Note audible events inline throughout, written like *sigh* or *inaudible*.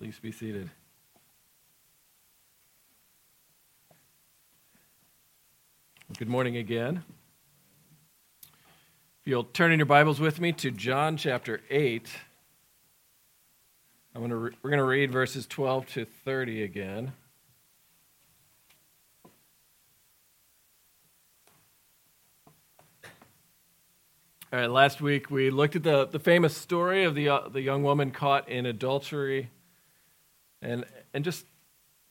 Please be seated. Good morning again. If you'll turn in your Bibles with me to John chapter 8, I'm gonna re- we're going to read verses 12 to 30 again. All right, last week we looked at the, the famous story of the, uh, the young woman caught in adultery and, and just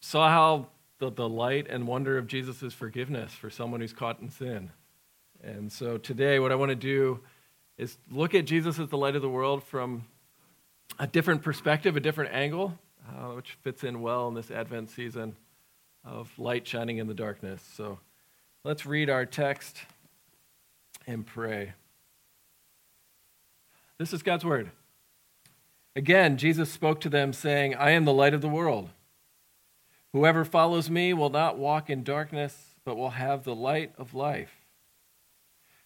saw how the, the light and wonder of Jesus' forgiveness for someone who's caught in sin. And so today, what I want to do is look at Jesus as the light of the world from a different perspective, a different angle, uh, which fits in well in this Advent season of light shining in the darkness. So let's read our text and pray. This is God's word. Again, Jesus spoke to them, saying, I am the light of the world. Whoever follows me will not walk in darkness, but will have the light of life.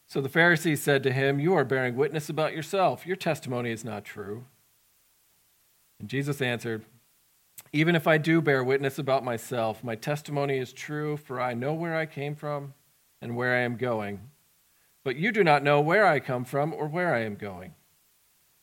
So the Pharisees said to him, You are bearing witness about yourself. Your testimony is not true. And Jesus answered, Even if I do bear witness about myself, my testimony is true, for I know where I came from and where I am going. But you do not know where I come from or where I am going.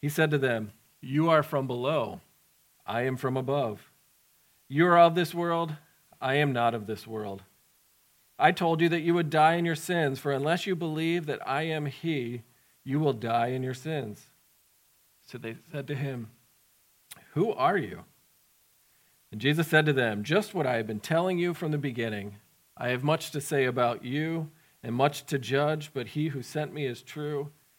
He said to them, You are from below, I am from above. You are of this world, I am not of this world. I told you that you would die in your sins, for unless you believe that I am He, you will die in your sins. So they said to him, Who are you? And Jesus said to them, Just what I have been telling you from the beginning. I have much to say about you and much to judge, but he who sent me is true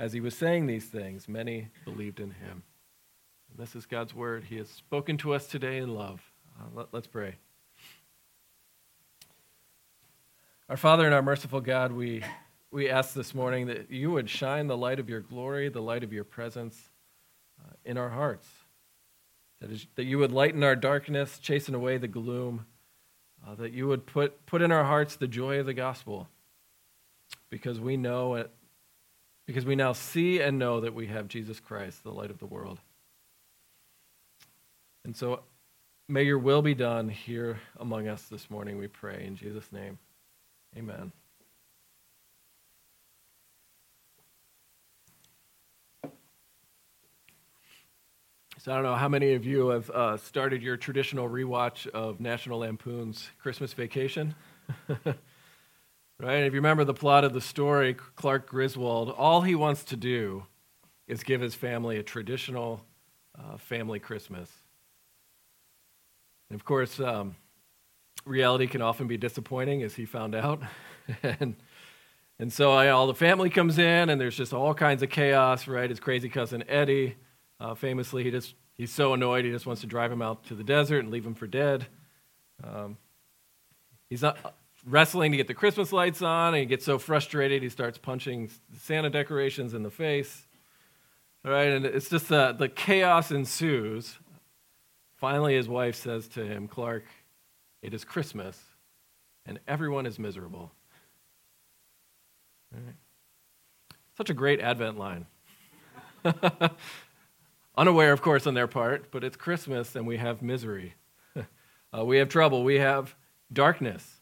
As he was saying these things, many believed in him. And this is God's word. He has spoken to us today in love. Uh, let, let's pray. Our Father and our merciful God, we, we ask this morning that you would shine the light of your glory, the light of your presence uh, in our hearts. That, is, that you would lighten our darkness, chasten away the gloom, uh, that you would put, put in our hearts the joy of the gospel, because we know because we now see and know that we have Jesus Christ, the light of the world. And so may your will be done here among us this morning, we pray. In Jesus' name, amen. So I don't know how many of you have uh, started your traditional rewatch of National Lampoon's Christmas Vacation. *laughs* Right? If you remember the plot of the story, Clark Griswold, all he wants to do is give his family a traditional uh, family Christmas. And of course, um, reality can often be disappointing, as he found out. *laughs* and, and so I, all the family comes in, and there's just all kinds of chaos, right? His crazy cousin Eddie, uh, famously, he just, he's so annoyed, he just wants to drive him out to the desert and leave him for dead. Um, he's not wrestling to get the Christmas lights on, and he gets so frustrated he starts punching Santa decorations in the face. All right, and it's just the, the chaos ensues. Finally, his wife says to him, Clark, it is Christmas. and everyone is miserable. All right. Such a great Advent line. *laughs* Unaware, of course, on their part, but it's Christmas and we have misery. *laughs* uh, we have trouble. We have darkness.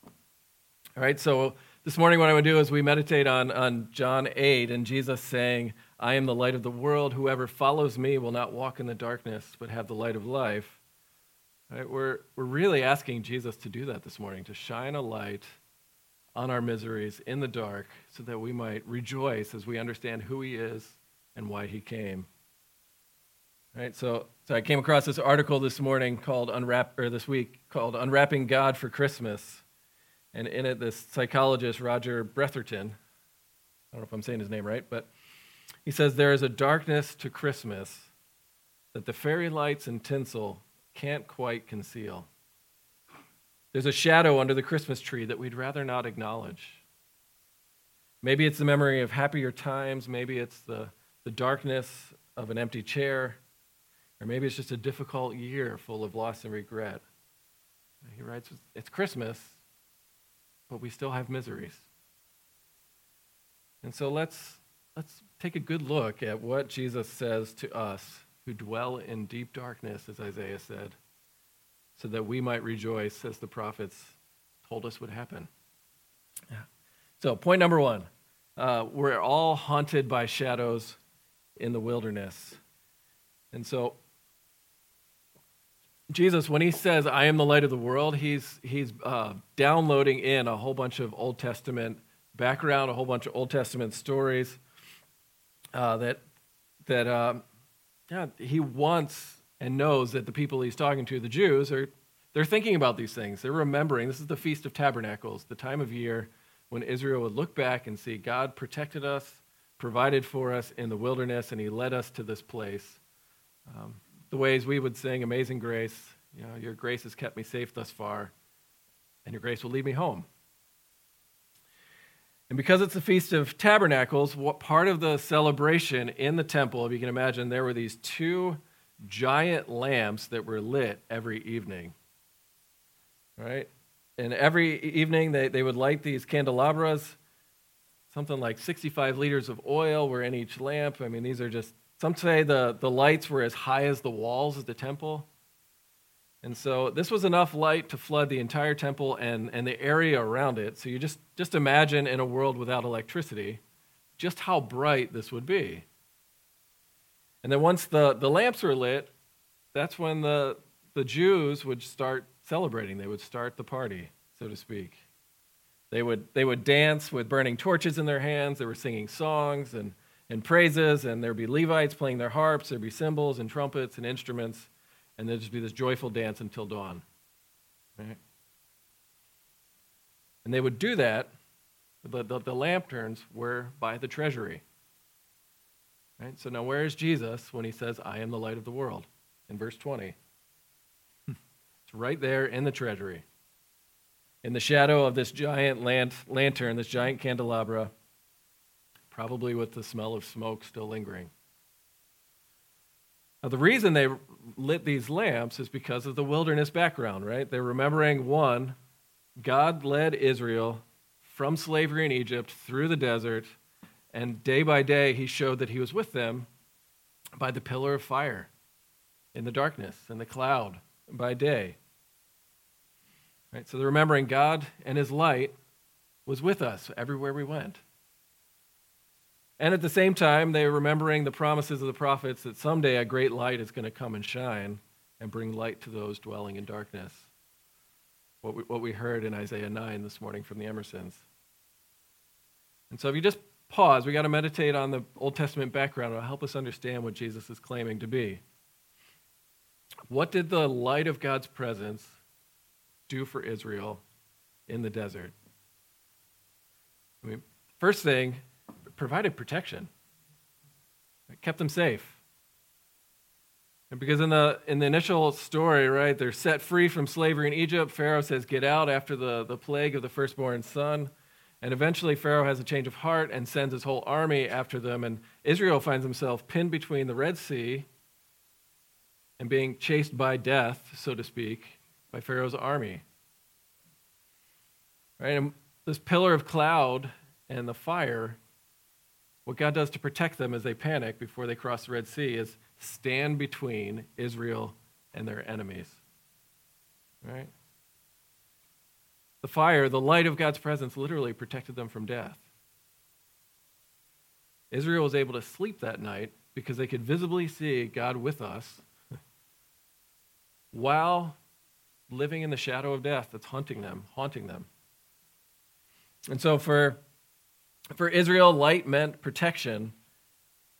All right, so this morning, what I want to do is we meditate on, on John 8 and Jesus saying, I am the light of the world. Whoever follows me will not walk in the darkness, but have the light of life. Right? We're, we're really asking Jesus to do that this morning, to shine a light on our miseries in the dark so that we might rejoice as we understand who he is and why he came. Right? So, so I came across this article this morning called Unwrap, or this week called Unwrapping God for Christmas. And in it, this psychologist, Roger Bretherton, I don't know if I'm saying his name right, but he says there is a darkness to Christmas that the fairy lights and tinsel can't quite conceal. There's a shadow under the Christmas tree that we'd rather not acknowledge. Maybe it's the memory of happier times, maybe it's the, the darkness of an empty chair, or maybe it's just a difficult year full of loss and regret. He writes, It's Christmas, but we still have miseries. And so let's, let's take a good look at what Jesus says to us who dwell in deep darkness, as Isaiah said, so that we might rejoice as the prophets told us would happen. Yeah. So, point number one uh, we're all haunted by shadows in the wilderness. And so, Jesus, when he says, I am the light of the world, he's, he's uh, downloading in a whole bunch of Old Testament background, a whole bunch of Old Testament stories uh, that, that um, yeah, he wants and knows that the people he's talking to, the Jews, are they're thinking about these things. They're remembering. This is the Feast of Tabernacles, the time of year when Israel would look back and see God protected us, provided for us in the wilderness, and he led us to this place. Um, the ways we would sing Amazing Grace, you know, your grace has kept me safe thus far, and your grace will lead me home. And because it's the Feast of Tabernacles, what part of the celebration in the temple, if you can imagine, there were these two giant lamps that were lit every evening. Right? And every evening they, they would light these candelabras. Something like 65 liters of oil were in each lamp. I mean, these are just, some say the, the lights were as high as the walls of the temple. And so this was enough light to flood the entire temple and, and the area around it. So you just, just imagine in a world without electricity just how bright this would be. And then once the, the lamps were lit, that's when the, the Jews would start celebrating. They would start the party, so to speak. They would, they would dance with burning torches in their hands. They were singing songs and, and praises, and there'd be Levites playing their harps. There'd be cymbals and trumpets and instruments and there'd just be this joyful dance until dawn. Right? And they would do that. The, the, the lanterns were by the treasury. Right? So now, where is Jesus when he says, I am the light of the world? In verse 20. *laughs* it's right there in the treasury. In the shadow of this giant lant, lantern, this giant candelabra, probably with the smell of smoke still lingering. Now, the reason they lit these lamps is because of the wilderness background, right? They're remembering one, God led Israel from slavery in Egypt through the desert, and day by day he showed that he was with them by the pillar of fire in the darkness and the cloud by day. Right? So they're remembering God and his light was with us everywhere we went. And at the same time, they're remembering the promises of the prophets that someday a great light is going to come and shine and bring light to those dwelling in darkness. What we, what we heard in Isaiah 9 this morning from the Emersons. And so if you just pause, we got to meditate on the Old Testament background. It'll help us understand what Jesus is claiming to be. What did the light of God's presence do for Israel in the desert? I mean, first thing, provided protection. It kept them safe. And because in the in the initial story, right, they're set free from slavery in Egypt. Pharaoh says, "Get out!" After the the plague of the firstborn son, and eventually Pharaoh has a change of heart and sends his whole army after them. And Israel finds himself pinned between the Red Sea and being chased by death, so to speak, by Pharaoh's army. Right? And this pillar of cloud and the fire, what God does to protect them as they panic before they cross the Red Sea is stand between Israel and their enemies. Right? The fire, the light of God's presence, literally protected them from death. Israel was able to sleep that night because they could visibly see God with us *laughs* while living in the shadow of death that's hunting them, haunting them. And so for, for Israel, light meant protection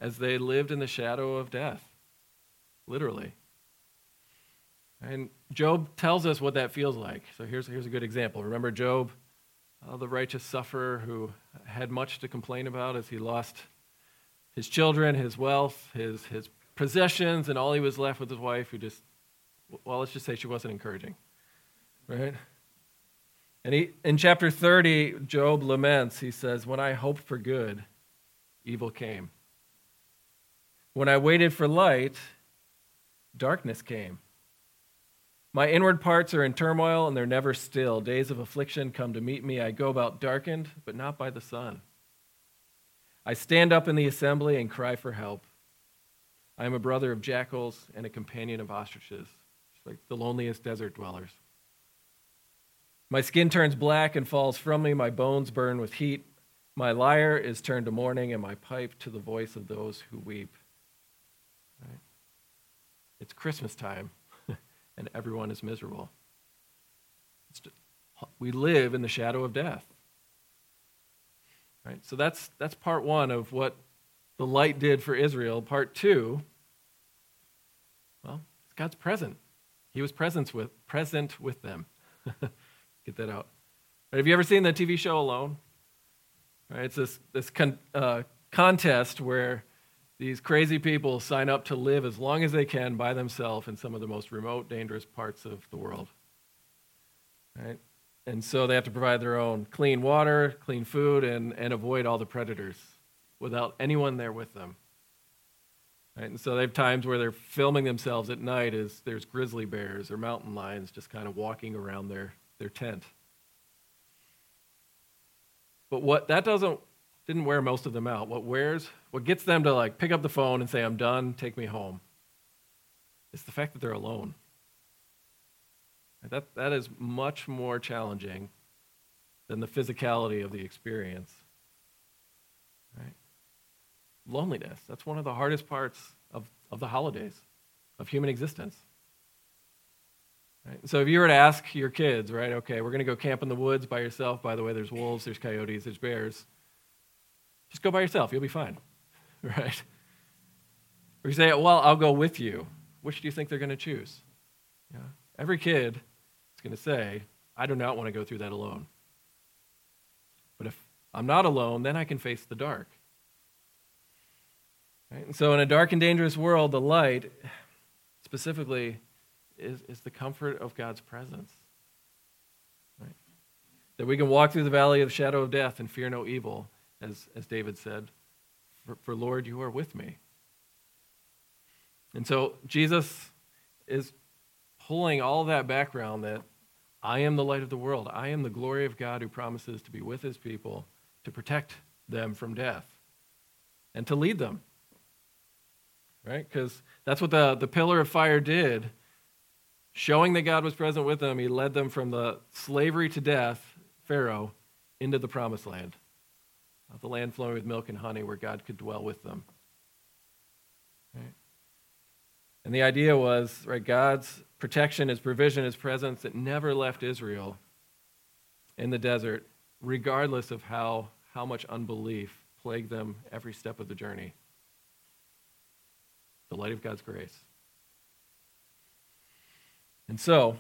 as they lived in the shadow of death, literally. And Job tells us what that feels like. So here's, here's a good example. Remember Job, uh, the righteous sufferer who had much to complain about as he lost his children, his wealth, his, his possessions, and all he was left with his wife, who just, well, let's just say she wasn't encouraging, right? And he, in chapter 30, Job laments. He says, When I hoped for good, evil came. When I waited for light, darkness came. My inward parts are in turmoil and they're never still. Days of affliction come to meet me. I go about darkened, but not by the sun. I stand up in the assembly and cry for help. I am a brother of jackals and a companion of ostriches, like the loneliest desert dwellers. My skin turns black and falls from me. My bones burn with heat. My lyre is turned to mourning, and my pipe to the voice of those who weep. Right? It's Christmas time, *laughs* and everyone is miserable. We live in the shadow of death. Right? So that's, that's part one of what the light did for Israel. Part two, well, God's present. He was present with, present with them. *laughs* Get that out. Right, have you ever seen the TV show Alone? Right, it's this, this con, uh, contest where these crazy people sign up to live as long as they can by themselves in some of the most remote, dangerous parts of the world. Right? And so they have to provide their own clean water, clean food, and, and avoid all the predators without anyone there with them. Right? And so they have times where they're filming themselves at night as there's grizzly bears or mountain lions just kind of walking around their, their tent. But what that doesn't didn't wear most of them out. What wears what gets them to like pick up the phone and say, I'm done, take me home. It's the fact that they're alone. That, that is much more challenging than the physicality of the experience. Right? Loneliness. That's one of the hardest parts of, of the holidays, of human existence. Right? So if you were to ask your kids, right, okay, we're going to go camp in the woods by yourself. By the way, there's wolves, there's coyotes, there's bears. Just go by yourself. You'll be fine. *laughs* Right? Or you say, well, I'll go with you. Which do you think they're going to choose? Yeah. Every kid is going to say, I do not want to go through that alone. But if I'm not alone, then I can face the dark. Right? And so, in a dark and dangerous world, the light, specifically, is, is the comfort of God's presence. Right? That we can walk through the valley of the shadow of death and fear no evil, as, as David said, for, for Lord, you are with me. And so Jesus is pulling all that background that I am the light of the world. I am the glory of God who promises to be with his people, to protect them from death, and to lead them. Right? Because that's what the, the pillar of fire did. Showing that God was present with them, he led them from the slavery to death, Pharaoh, into the promised land, the land flowing with milk and honey where God could dwell with them. Right? And the idea was, right, God's protection, his provision, his presence that never left Israel in the desert, regardless of how, how much unbelief plagued them every step of the journey. The light of God's grace. And so,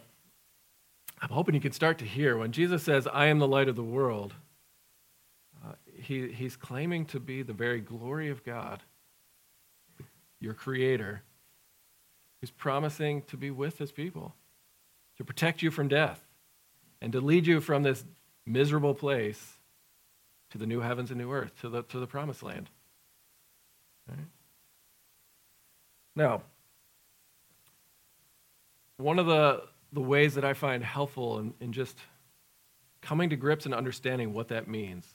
I'm hoping you can start to hear when Jesus says, I am the light of the world, uh, he, he's claiming to be the very glory of God, your creator, who's promising to be with his people, to protect you from death, and to lead you from this miserable place to the new heavens and new earth, to the, to the promised land. Right? Now, one of the, the ways that I find helpful in, in just coming to grips and understanding what that means.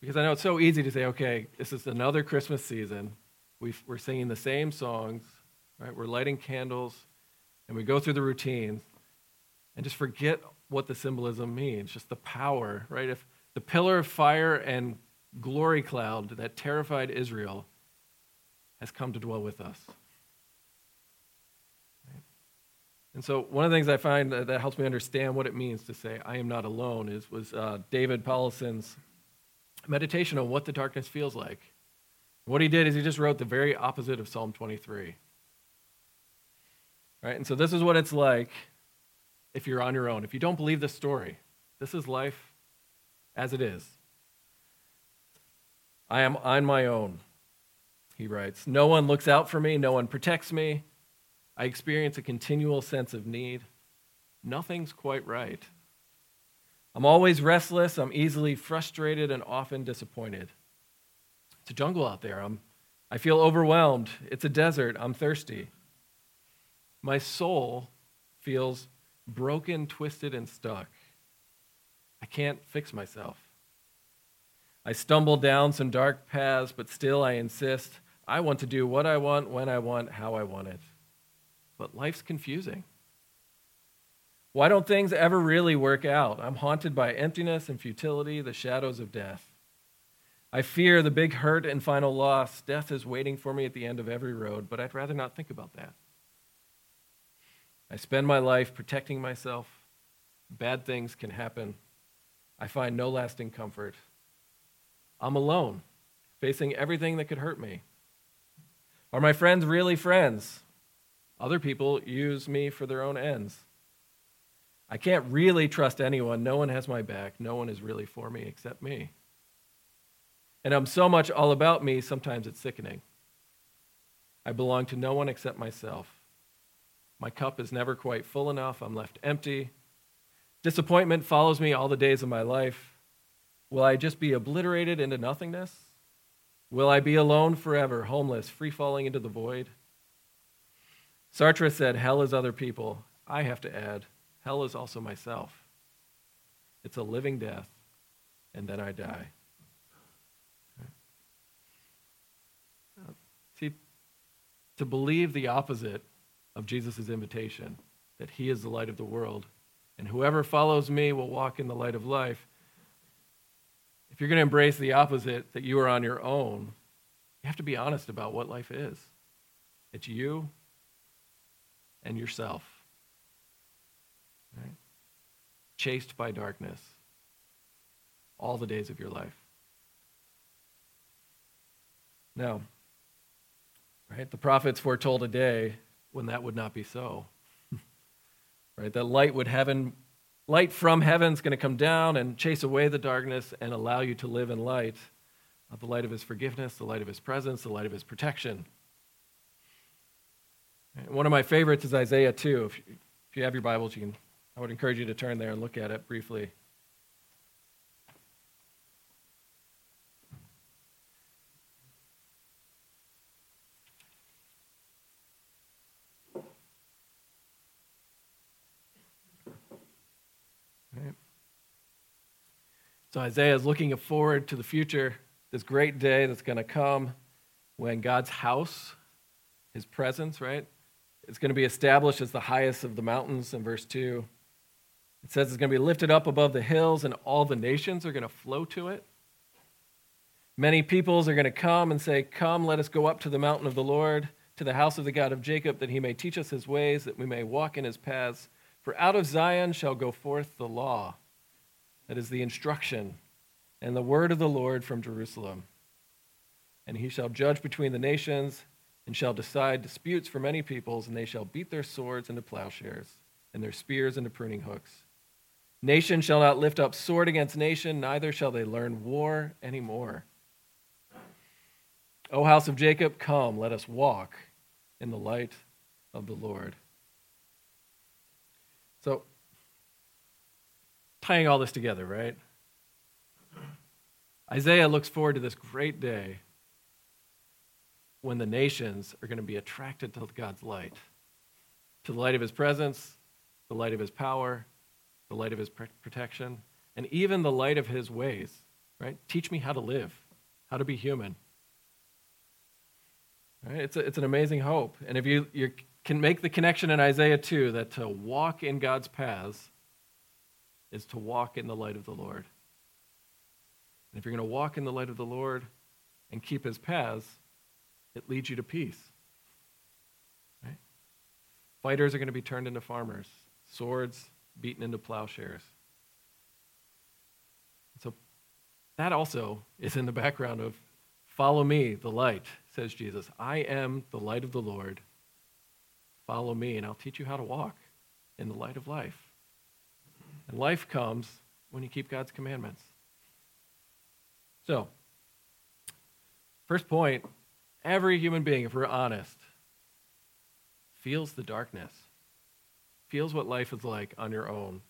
Because I know it's so easy to say, okay, this is another Christmas season. we are singing the same songs, right? We're lighting candles, and we go through the routines and just forget what the symbolism means, just the power, right? If the pillar of fire and glory cloud that terrified Israel has come to dwell with us. And so, one of the things I find that, that, helps me understand what it means to say, I am not alone, is, was uh, David Powlison's meditation on what the darkness feels like. What he did is he just wrote the very opposite of Psalm 23. Right? And so, this is what it's like if you're on your own. If you don't believe this story, this is life as it is. I am on my own, he writes. No one looks out for me, no one protects me. I experience a continual sense of need. Nothing's quite right. I'm always restless, I'm easily frustrated, and often disappointed. It's a jungle out there. I'm, I feel overwhelmed. It's a desert. I'm thirsty. My soul feels broken, twisted, and stuck. I can't fix myself. I stumble down some dark paths, but still I insist. I want to do what I want, when I want, how I want it. But life's confusing. Why don't things ever really work out? I'm haunted by emptiness and futility, the shadows of death. I fear the big hurt and final loss. Death is waiting for me at the end of every road, but I'd rather not think about that. I spend my life protecting myself. Bad things can happen. I find no lasting comfort. I'm alone, facing everything that could hurt me. Are my friends really friends? Other people use me for their own ends. I can't really trust anyone. No one has my back. No one is really for me except me. And I'm so much all about me, sometimes it's sickening. I belong to no one except myself. My cup is never quite full enough. I'm left empty. Disappointment follows me all the days of my life. Will I just be obliterated into nothingness? Will I be alone forever, homeless, free falling into the void? Sartre said, Hell is other people. I have to add, hell is also myself. It's a living death, and then I die. See, to believe the opposite of Jesus' invitation, that he is the light of the world, and whoever follows me will walk in the light of life. If you're going to embrace the opposite, that you are on your own, you have to be honest about what life is. It's you and yourself. Right? Chased by darkness all the days of your life. Now, right, the prophets foretold a day when that would not be so. *laughs* right? That light would heaven light from heaven's going to come down and chase away the darkness and allow you to live in light, the light of his forgiveness, the light of his presence, the light of his protection. One of my favorites is Isaiah 2. If you, have your Bibles, you can, I would encourage you to turn there and look at it briefly. So Isaiah is looking forward to the future, this great day that's going to come when God's house, his presence, right, it's going to be established as the highest of the mountains in verse 2. It says it's going to be lifted up above the hills, and all the nations are going to flow to it. Many peoples are going to come and say, Come, let us go up to the mountain of the Lord, to the house of the God of Jacob, that he may teach us his ways, that we may walk in his paths. For out of Zion shall go forth the law, that is the instruction, and the word of the Lord from Jerusalem. And he shall judge between the nations and shall decide disputes for many peoples, and they shall beat their swords into plowshares and their spears into pruning hooks. Nation shall not lift up sword against nation, neither shall they learn war any more. O house of Jacob, come, let us walk in the light of the Lord. So, tying all this together, right? Isaiah looks forward to this great day when the nations are going to be attracted to God's light, to the light of his presence, the light of his power, the light of his protection. and even the light of his ways, right? Teach me how to live, how to be human. Right? It's, a, it's an amazing hope. And if you, you can make the connection in Isaiah 2 that to walk in God's paths is to walk in the light of the Lord. And if you're going to walk in the light of the Lord and keep his paths, it leads you to peace. Right? Fighters are going to be turned into farmers, swords beaten into plowshares. So that also is in the background of follow me, the light, says Jesus. I am the light of the Lord. Follow me, and I'll teach you how to walk in the light of life. And life comes when you keep God's commandments. So, first point every human being, if we're honest, feels the darkness, feels what life is like on your own.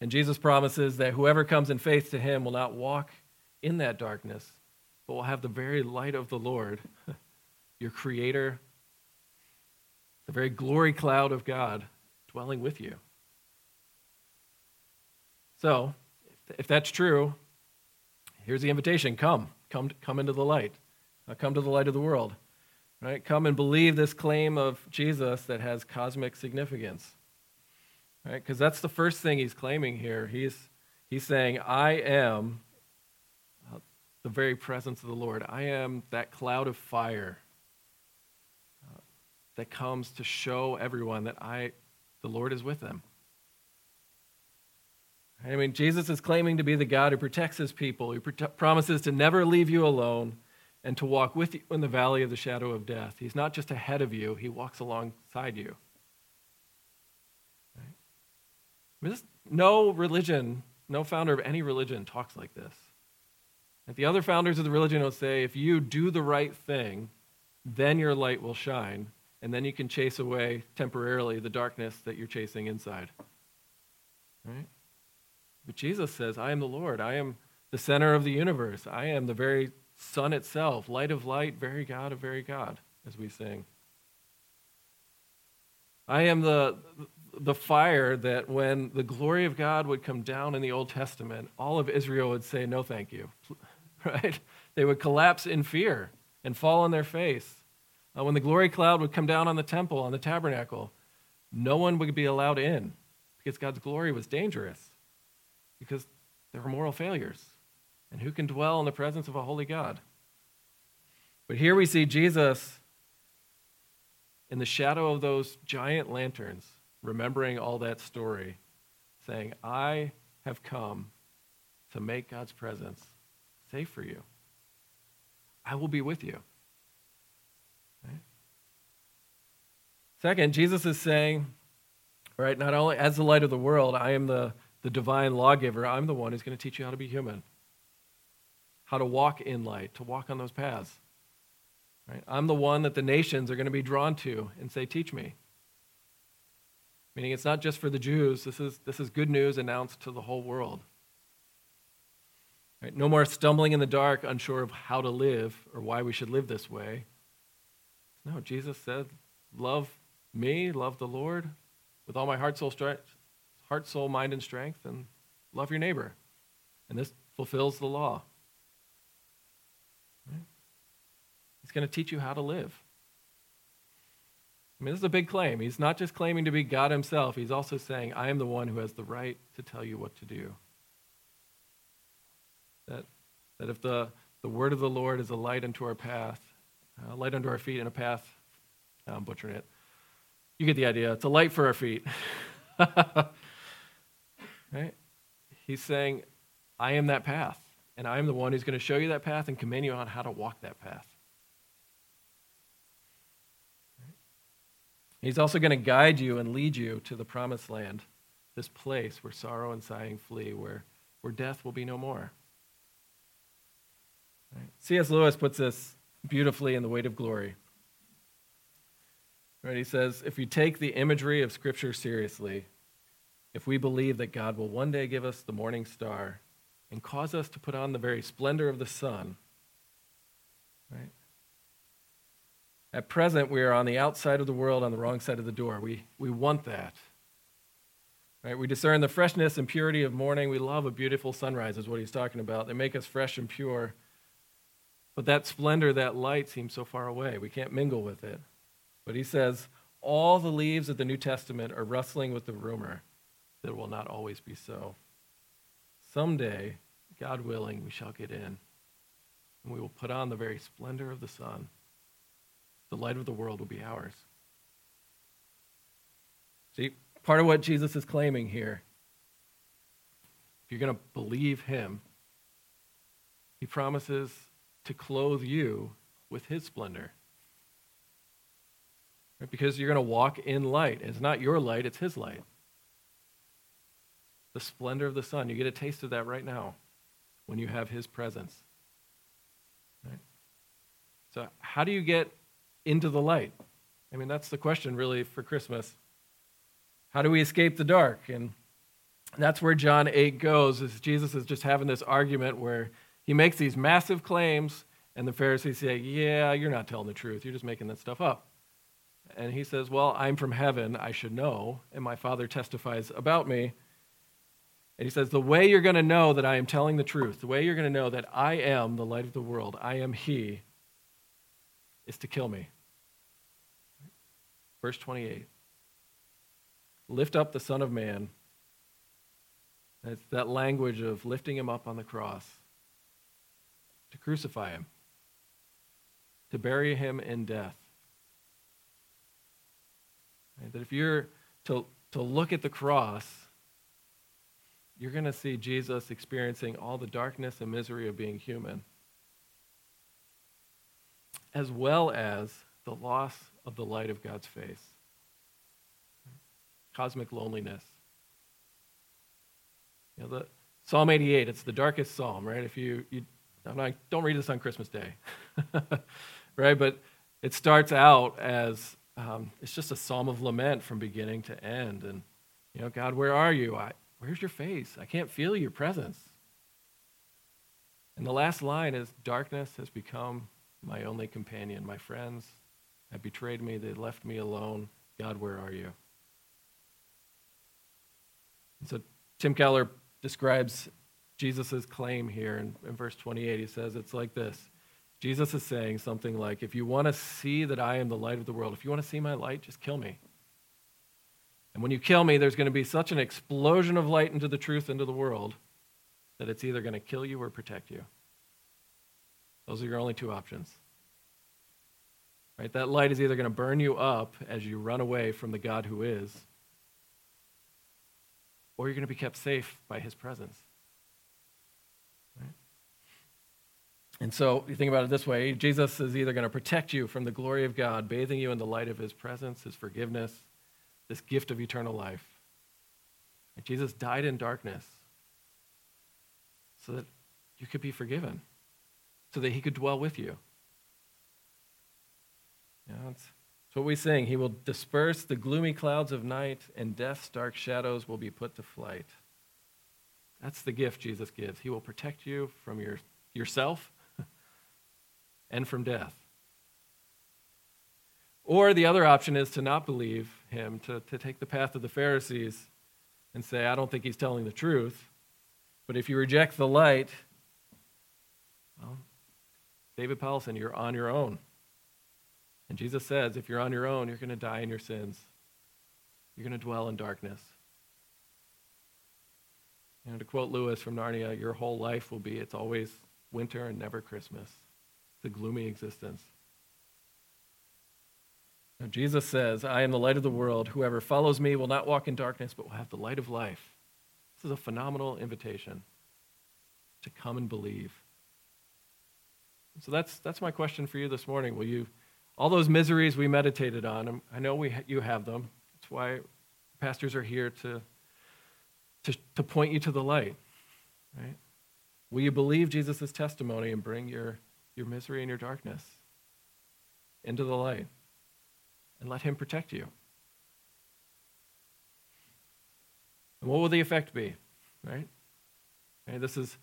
And Jesus promises that whoever comes in faith to him will not walk in that darkness, but will have the very light of the Lord, *laughs* your Creator, the very glory cloud of God dwelling with you. So, if that's true, here's the invitation come, come, come into the light, come to the light of the world. Right? Come and believe this claim of Jesus that has cosmic significance. Right? Because that's the first thing he's claiming here. He's, he's saying, I am the very presence of the Lord. I am that cloud of fire uh, that comes to show everyone that I, the Lord is with them. I mean, Jesus is claiming to be the God who protects his people, who promises to never leave you alone and to walk with you in the valley of the shadow of death. He's not just ahead of you, he walks alongside you. Right? No religion, no founder of any religion talks like this. And the other founders of the religion will say if you do the right thing, then your light will shine, and then you can chase away temporarily the darkness that you're chasing inside. Right? But Jesus says, I am the Lord. I am the center of the universe. I am the very sun itself, light of light, very God of very God, as we sing. I am the, the fire that when the glory of God would come down in the Old Testament, all of Israel would say, No, thank you. *laughs* right? They would collapse in fear and fall on their face. Uh, when the glory cloud would come down on the temple, on the tabernacle, no one would be allowed in because God's glory was dangerous because there were moral failures. And who can dwell in the presence of a holy God? But here we see Jesus in the shadow of those giant lanterns, remembering all that story, saying, I have come to make God's presence safe for you. I will be with you. Right? Second, Jesus is saying, right, not only as the light of the world, I am the the divine lawgiver, I'm the one who's going to teach you how to be human, how to walk in light, to walk on those paths. Right? I'm the one that the nations are going to be drawn to and say, Teach me. Meaning it's not just for the Jews, this is, this is good news announced to the whole world. Right? No more stumbling in the dark, unsure of how to live or why we should live this way. No, Jesus said, Love me, love the Lord with all my heart, soul, strength, heart, soul, mind, and strength, and love your neighbor. And this fulfills the law. Right? He's going to teach you how to live. I mean, this is a big claim. He's not just claiming to be God himself, he's also saying, I am the one who has the right to tell you what to do. That, that if the, the word of the Lord is a light unto our path, a light unto our feet, and a path, I'm butchering it. You get the idea. It's a light for our feet. *laughs* Right? He's saying, I am that path, and I am the one who's going to show you that path and command you on how to walk that path. He's also going to guide you and lead you to the promised land, this place where sorrow and sighing flee, where, where death will be no more. Right? C.S. Lewis puts this beautifully in The Weight of Glory. Right, he says, if you take the imagery of Scripture seriously, if we believe that God will one day give us the morning star and cause us to put on the very splendor of the sun, right? At present, we are on the outside of the world, on the wrong side of the door. We, we want that. Right? We discern the freshness and purity of morning. We love a beautiful sunrise, is what he's talking about. They make us fresh and pure. But that splendor, that light seems so far away. We can't mingle with it. But he says, all the leaves of the New Testament are rustling with the rumor that it will not always be so. Someday, God willing, we shall get in, and we will put on the very splendor of the sun. The light of the world will be ours. See, part of what Jesus is claiming here, if you're going to believe him, he promises to clothe you with his splendor. Right? Because you're going to walk in light. It's not your light, it's his light. The splendor of the sun. You get a taste of that right now when you have his presence. Right? So, how do you get into the light? I mean, that's the question really for Christmas. How do we escape the dark? And that's where John 8 goes, is Jesus is just having this argument where he makes these massive claims, and the Pharisees say, Yeah, you're not telling the truth. You're just making that stuff up. And he says, Well, I'm from heaven. I should know. And my Father testifies about me. And he says, The way you're going to know that I am telling the truth, the way you're going to know that I am the light of the world, I am He, is to kill me. Verse 28 Lift up the Son of Man. it's that language of lifting him up on the cross to crucify him, to bury him in death. Right? That if you're to, to look at the cross, you're going to see Jesus experiencing all the darkness and misery of being human, as well as the loss of the light of God's face, cosmic loneliness. You know, the, Psalm 88, it's the darkest psalm, right? If you, you not, don't read this on Christmas Day, *laughs* right? But it starts out as um, it's just a psalm of lament from beginning to end. And, you know, God, where are you? I, where's your face? I can't feel your presence. And the last line is Darkness has become my only companion. My friends have betrayed me, they left me alone. God, where are you? And so Tim Keller describes Jesus' claim here in, in verse 28. He says it's like this Jesus is saying something like, If you want to see that I am the light of the world, if you want to see my light, just kill me. And when you kill me, there's going to be such an explosion of light into the truth, into the world, that it's either going to kill you or protect you. Those are your only two options. Right? That light is either going to burn you up as you run away from the God who is, or you're going to be kept safe by his presence. And so you think about it this way Jesus is either going to protect you from the glory of God, bathing you in the light of his presence, his forgiveness, this gift of eternal life. And Jesus died in darkness so that you could be forgiven, so that he could dwell with you. Yeah, that's, that's what we sing. He will disperse the gloomy clouds of night, and death's dark shadows will be put to flight. That's the gift Jesus gives. He will protect you from your, yourself *laughs* and from death. Or the other option is to not believe him, to, to take the path of the Pharisees and say, I don't think he's telling the truth. But if you reject the light, well, David Powlison, you're on your own. And Jesus says, if you're on your own, you're going to die in your sins. You're going to dwell in darkness. You know, to quote Lewis from Narnia, your whole life will be it's always winter and never Christmas the gloomy existence. Now, Jesus says, I am the light of the world. Whoever follows me will not walk in darkness, but will have the light of life. This is a phenomenal invitation to come and believe. So that's, that's my question for you this morning. Will you, all those miseries we meditated on, um, I know we, you have them. That's why pastors are here to, to, to point you to the light, right? Will you believe Jesus' testimony and bring your your misery and your darkness into the light and let Him protect you. And what will the effect be? Right? This is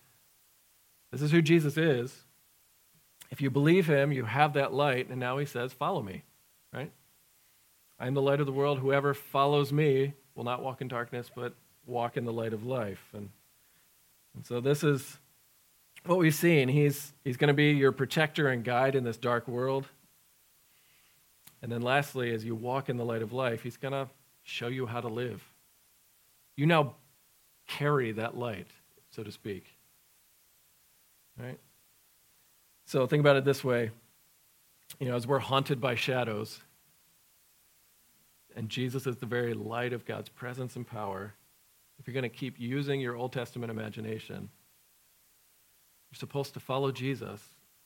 this is who Jesus is. If you believe him, you have that light, and now he says, Follow me. Right? I am the light of the world. Whoever follows me will not walk in darkness, but walk in the light of life. And, and so this is what we've seen. He's, he's going to be your protector and guide in this dark world. And then lastly, as you walk in the light of life, he's going to show you how to live. You now carry that light, so to speak. Right? So think about it this way. You know, as we're haunted by shadows, and Jesus is the very light of God's presence and power, if you're going to keep using your Old Testament imagination, you're supposed to follow Jesus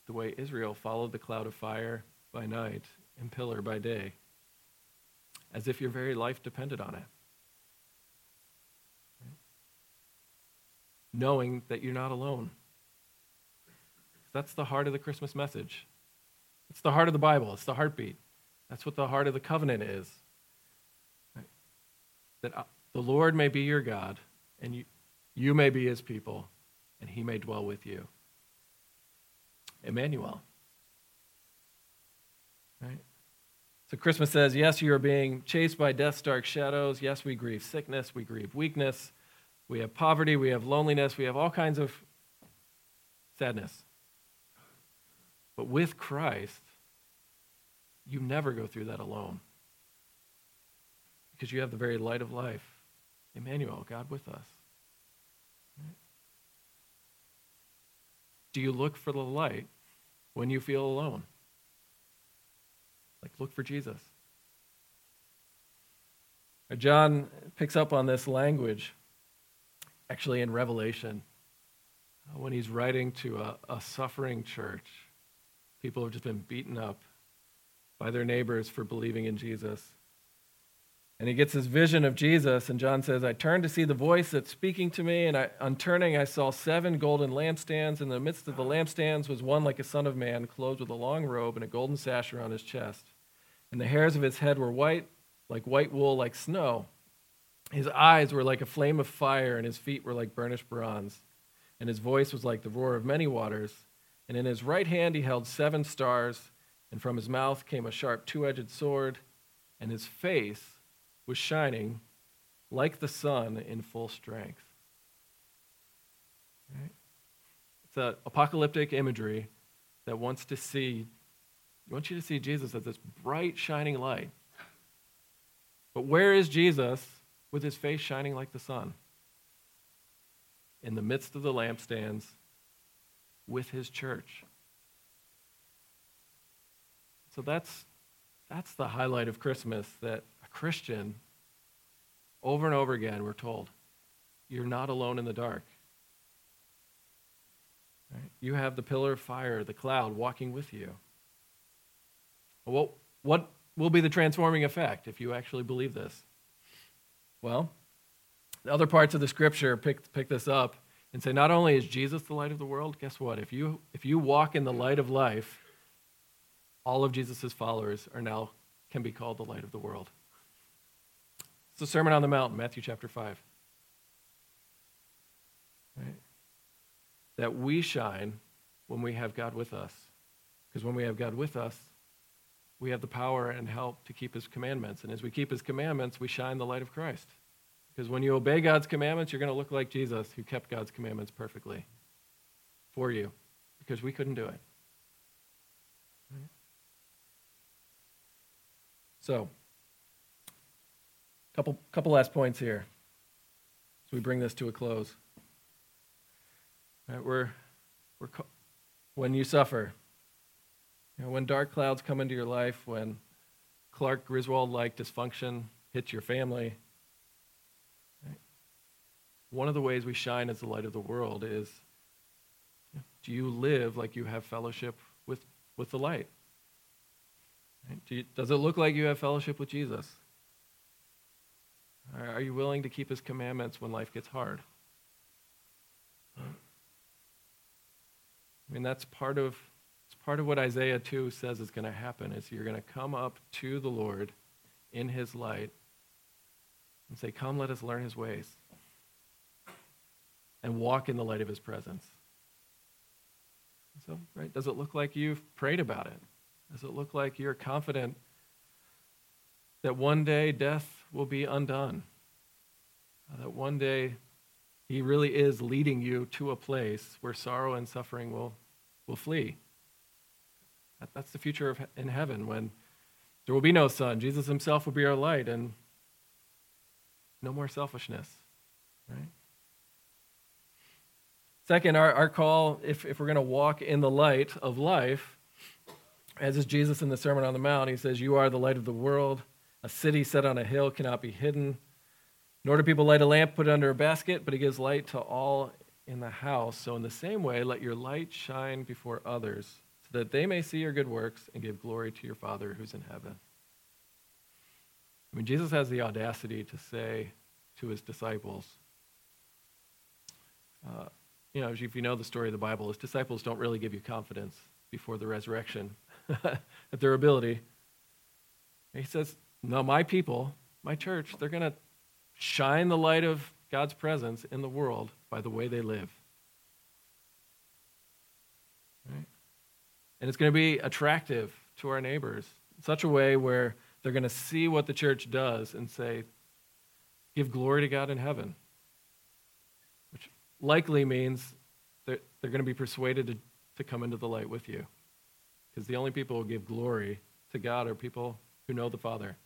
the way Israel followed the cloud of fire by night and pillar by day, as if your very life depended on it. Knowing that you're not alone. That's the heart of the Christmas message. It's the heart of the Bible, it's the heartbeat. That's what the heart of the covenant is. That uh, the Lord may be your God, and you, you may be his people, and he may dwell with you. Emmanuel. Right? So Christmas says, yes, you are being chased by death's dark shadows. Yes, we grieve sickness, we grieve weakness, we have poverty, we have loneliness, we have all kinds of sadness. But with Christ, you never go through that alone. Because you have the very light of life. Emmanuel, God with us. Do you look for the light when you feel alone? Like, look for Jesus. John picks up on this language actually in Revelation when he's writing to a, a suffering church. People have just been beaten up by their neighbors for believing in Jesus. And he gets his vision of Jesus, and John says, I turned to see the voice that's speaking to me, and I, on turning, I saw seven golden lampstands. In the midst of the lampstands was one like a son of man, clothed with a long robe and a golden sash around his chest. And the hairs of his head were white, like white wool, like snow. His eyes were like a flame of fire, and his feet were like burnished bronze. And his voice was like the roar of many waters. And in his right hand he held seven stars, and from his mouth came a sharp two edged sword, and his face was shining like the sun in full strength. Right? It's an apocalyptic imagery that wants to see, wants you to see Jesus as this bright, shining light. But where is Jesus with his face shining like the sun? In the midst of the lampstands with his church. So that's, that's the highlight of Christmas that a Christian, over and over again, we're told, you're not alone in the dark. Right? You have the pillar of fire, the cloud walking with you. Well, what will be the transforming effect if you actually believe this? Well, the other parts of the scripture pick, pick this up and say not only is Jesus the light of the world, guess what? If you, if you walk in the light of life, all of Jesus' followers are now can be called the light of the world. It's the Sermon on the Mount, Matthew chapter 5. Right? That we shine when we have God with us. Because when we have God with us, we have the power and help to keep his commandments. And as we keep his commandments, we shine the light of Christ. Because when you obey God's commandments, you're going to look like Jesus, who kept God's commandments perfectly for you, because we couldn't do it. So, Couple, couple last points here as we bring this to a close. We're, we're, when you suffer, you know, when dark clouds come into your life, when Clark Griswold like dysfunction hits your family, one of the ways we shine as the light of the world is do you live like you have fellowship with, with the light? Right? Do you, does it look like you have fellowship with Jesus? Are you willing to keep his commandments when life gets hard? I mean, that's part of it's part of what Isaiah 2 says is going to happen is you're going to come up to the Lord in his light and say, "Come, let us learn his ways." And walk in the light of his presence. So, right, does it look like you've prayed about it? Does it look like you're confident that one day death will be undone. uh, that one day he really is leading you to a place where sorrow and suffering will, will flee. That, that's the future of, in heaven when there will be no sun. Jesus himself will be our light and no more selfishness, right? Second, our, our call, if, if we're going to walk in the light of life, as is Jesus in the Sermon on the Mount, he says, You are the light of the world. A city set on a hill cannot be hidden. Nor do people light a lamp, put it under a basket, but he gives light to all in the house. So, in the same way, let your light shine before others, so that they may see your good works and give glory to your Father who's in heaven. I mean, Jesus has the audacity to say to his disciples, uh, you know, if you know the story of the Bible, his disciples don't really give you confidence before the resurrection *laughs* at their ability. he says, No, my people, my church, they're going to shine the light of God's presence in the world by the way they live. Right? And it's going to be attractive to our neighbors in such a way where they're going to see what the church does and say, Give glory to God in heaven. Likely means they're, they're going to be persuaded to, to come into the light with you. Because the only people who give glory to God are people who know the Father.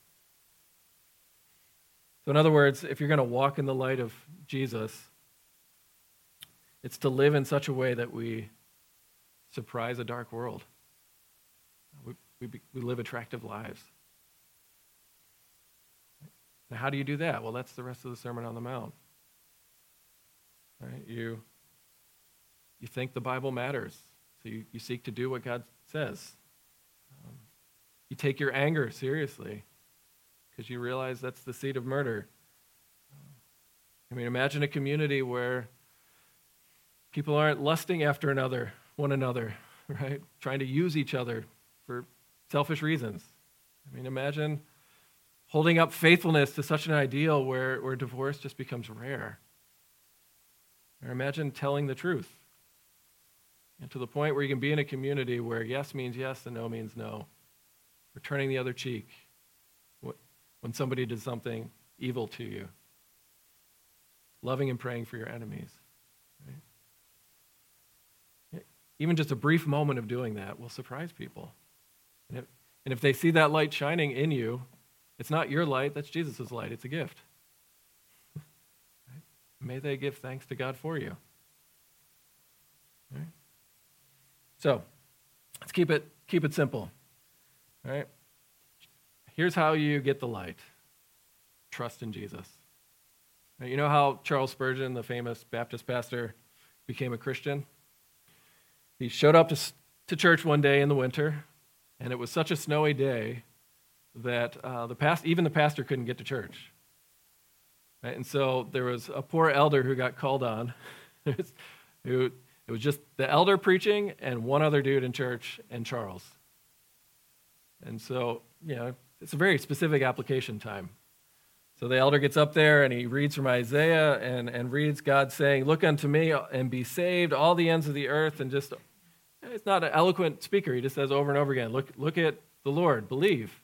So, in other words, if you're going to walk in the light of Jesus, it's to live in such a way that we surprise a dark world. We, we, we live attractive lives. Now, how do you do that? Well, that's the rest of the Sermon on the Mount. Right? You, you think the Bible matters, so you, you seek to do what God says. Um, you take your anger seriously because you realize that's the seed of murder. I mean, imagine a community where people aren't lusting after another, one another, *laughs* right? Trying to use each other for selfish reasons. I mean, imagine holding up faithfulness to such an ideal where, where divorce just becomes rare. Or imagine telling the truth and to the point where you can be in a community where yes means yes and no means no. Or turning the other cheek when somebody did something evil to you. Loving and praying for your enemies. Right? Even just a brief moment of doing that will surprise people. And if, and if they see that light shining in you, it's not your light, that's Jesus' light. It's a gift. May they give thanks to God for you. Right? So, let's keep it, keep it simple. All right? Here's how you get the light trust in Jesus. Now, you know how Charles Spurgeon, the famous Baptist pastor, became a Christian? He showed up to, to church one day in the winter, and it was such a snowy day that uh, the past, even the pastor couldn't get to church. Right? And so there was a poor elder who got called on. *laughs* who, it was just the elder preaching and one other dude in church and Charles. And so, you know, it's a very specific application time. So the elder gets up there and he reads from Isaiah and, and reads God saying, Look unto me and be saved, all the ends of the earth. And just, it's not an eloquent speaker. He just says over and over again, Look, look at the Lord, believe.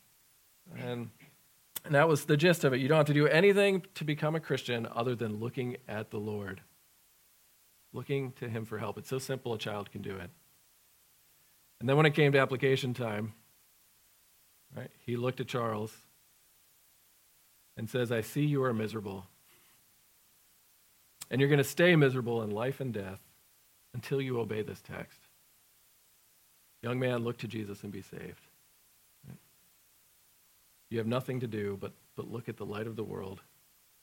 And, and that was the gist of it. You don't have to do anything to become a Christian other than looking at the Lord, looking to Him for help. It's so simple a child can do it. And then when it came to application time, right, he looked at Charles and says, I see you are miserable. And you're going to stay miserable in life and death until you obey this text. Young man, look to Jesus and be saved. You have nothing to do but, but look at the light of the world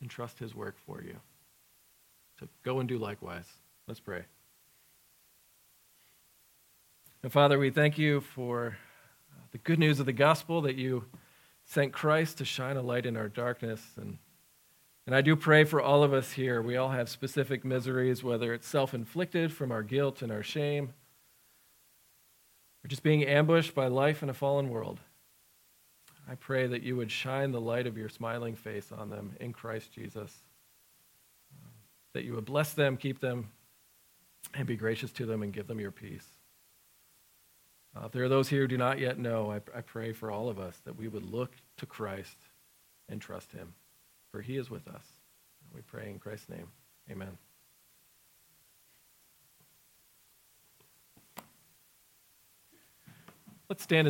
and trust his work for you. So go and do likewise. Let's pray. And Father, we thank you for uh, the good news of the gospel that you sent Christ to shine a light in our darkness. And, and I do pray for all of us here. We all have specific miseries, whether it's self inflicted from our guilt and our shame, or just being ambushed by life in a fallen world. I pray that you would shine the light of your smiling face on them in Christ Jesus. That you would bless them, keep them, and be gracious to them and give them your peace. Uh, if there are those here who do not yet know, I, I pray for all of us that we would look to Christ and trust him, for he is with us. We pray in Christ's name. Amen. Let's stand and